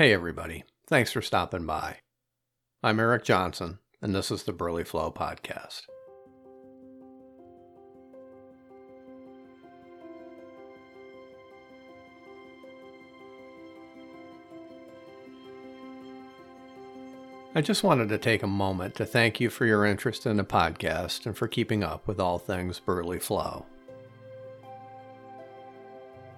Hey, everybody. Thanks for stopping by. I'm Eric Johnson, and this is the Burly Flow Podcast. I just wanted to take a moment to thank you for your interest in the podcast and for keeping up with all things Burly Flow.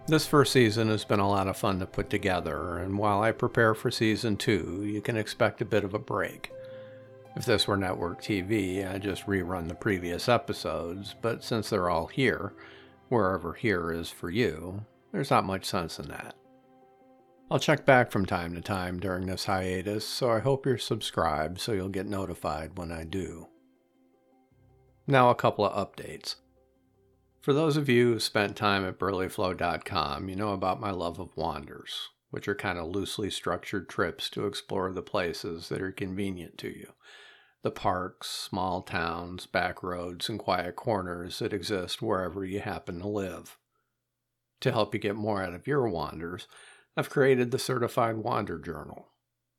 This first season has been a lot of fun to put together, and while I prepare for season two, you can expect a bit of a break. If this were network TV, I'd just rerun the previous episodes, but since they're all here, wherever here is for you, there's not much sense in that. I'll check back from time to time during this hiatus, so I hope you're subscribed so you'll get notified when I do. Now, a couple of updates. For those of you who spent time at burlyflow.com, you know about my love of wanders, which are kind of loosely structured trips to explore the places that are convenient to you. The parks, small towns, back roads, and quiet corners that exist wherever you happen to live. To help you get more out of your wanders, I've created the Certified Wander Journal,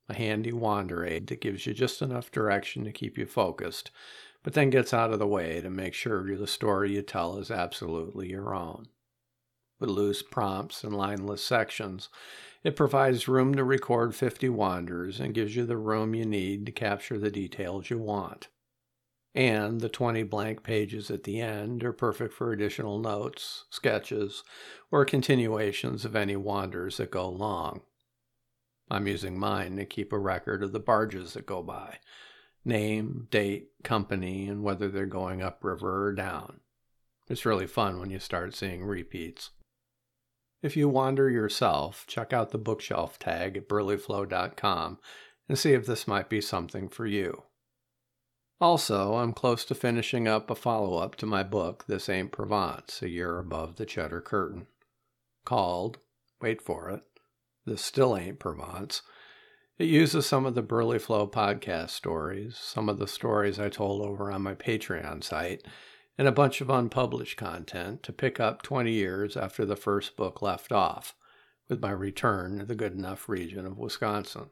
a handy wander aid that gives you just enough direction to keep you focused but then gets out of the way to make sure the story you tell is absolutely your own. With loose prompts and lineless sections, it provides room to record 50 wanders and gives you the room you need to capture the details you want. And the 20 blank pages at the end are perfect for additional notes, sketches, or continuations of any wanders that go long. I'm using mine to keep a record of the barges that go by, name, date, company, and whether they're going upriver or down. It's really fun when you start seeing repeats. If you wander yourself, check out the bookshelf tag at burlyflow.com and see if this might be something for you. Also, I'm close to finishing up a follow up to my book, This Ain't Provence, A Year Above the Cheddar Curtain, called, wait for it, This Still Ain't Provence it uses some of the Burly Flow podcast stories, some of the stories I told over on my Patreon site, and a bunch of unpublished content to pick up 20 years after the first book left off, with my return to the good enough region of Wisconsin.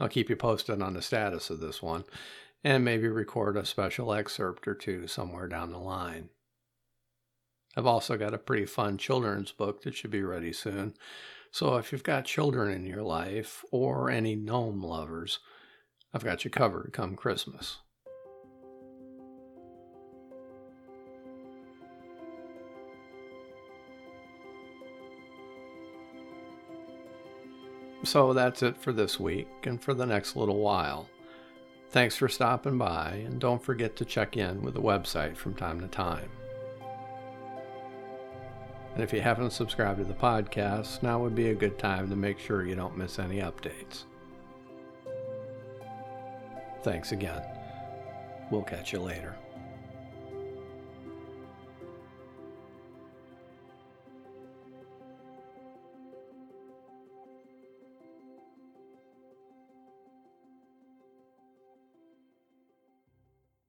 I'll keep you posted on the status of this one, and maybe record a special excerpt or two somewhere down the line. I've also got a pretty fun children's book that should be ready soon so if you've got children in your life or any gnome lovers, I've got you covered come Christmas. So that's it for this week and for the next little while. Thanks for stopping by, and don't forget to check in with the website from time to time. And if you haven't subscribed to the podcast, now would be a good time to make sure you don't miss any updates. Thanks again. We'll catch you later.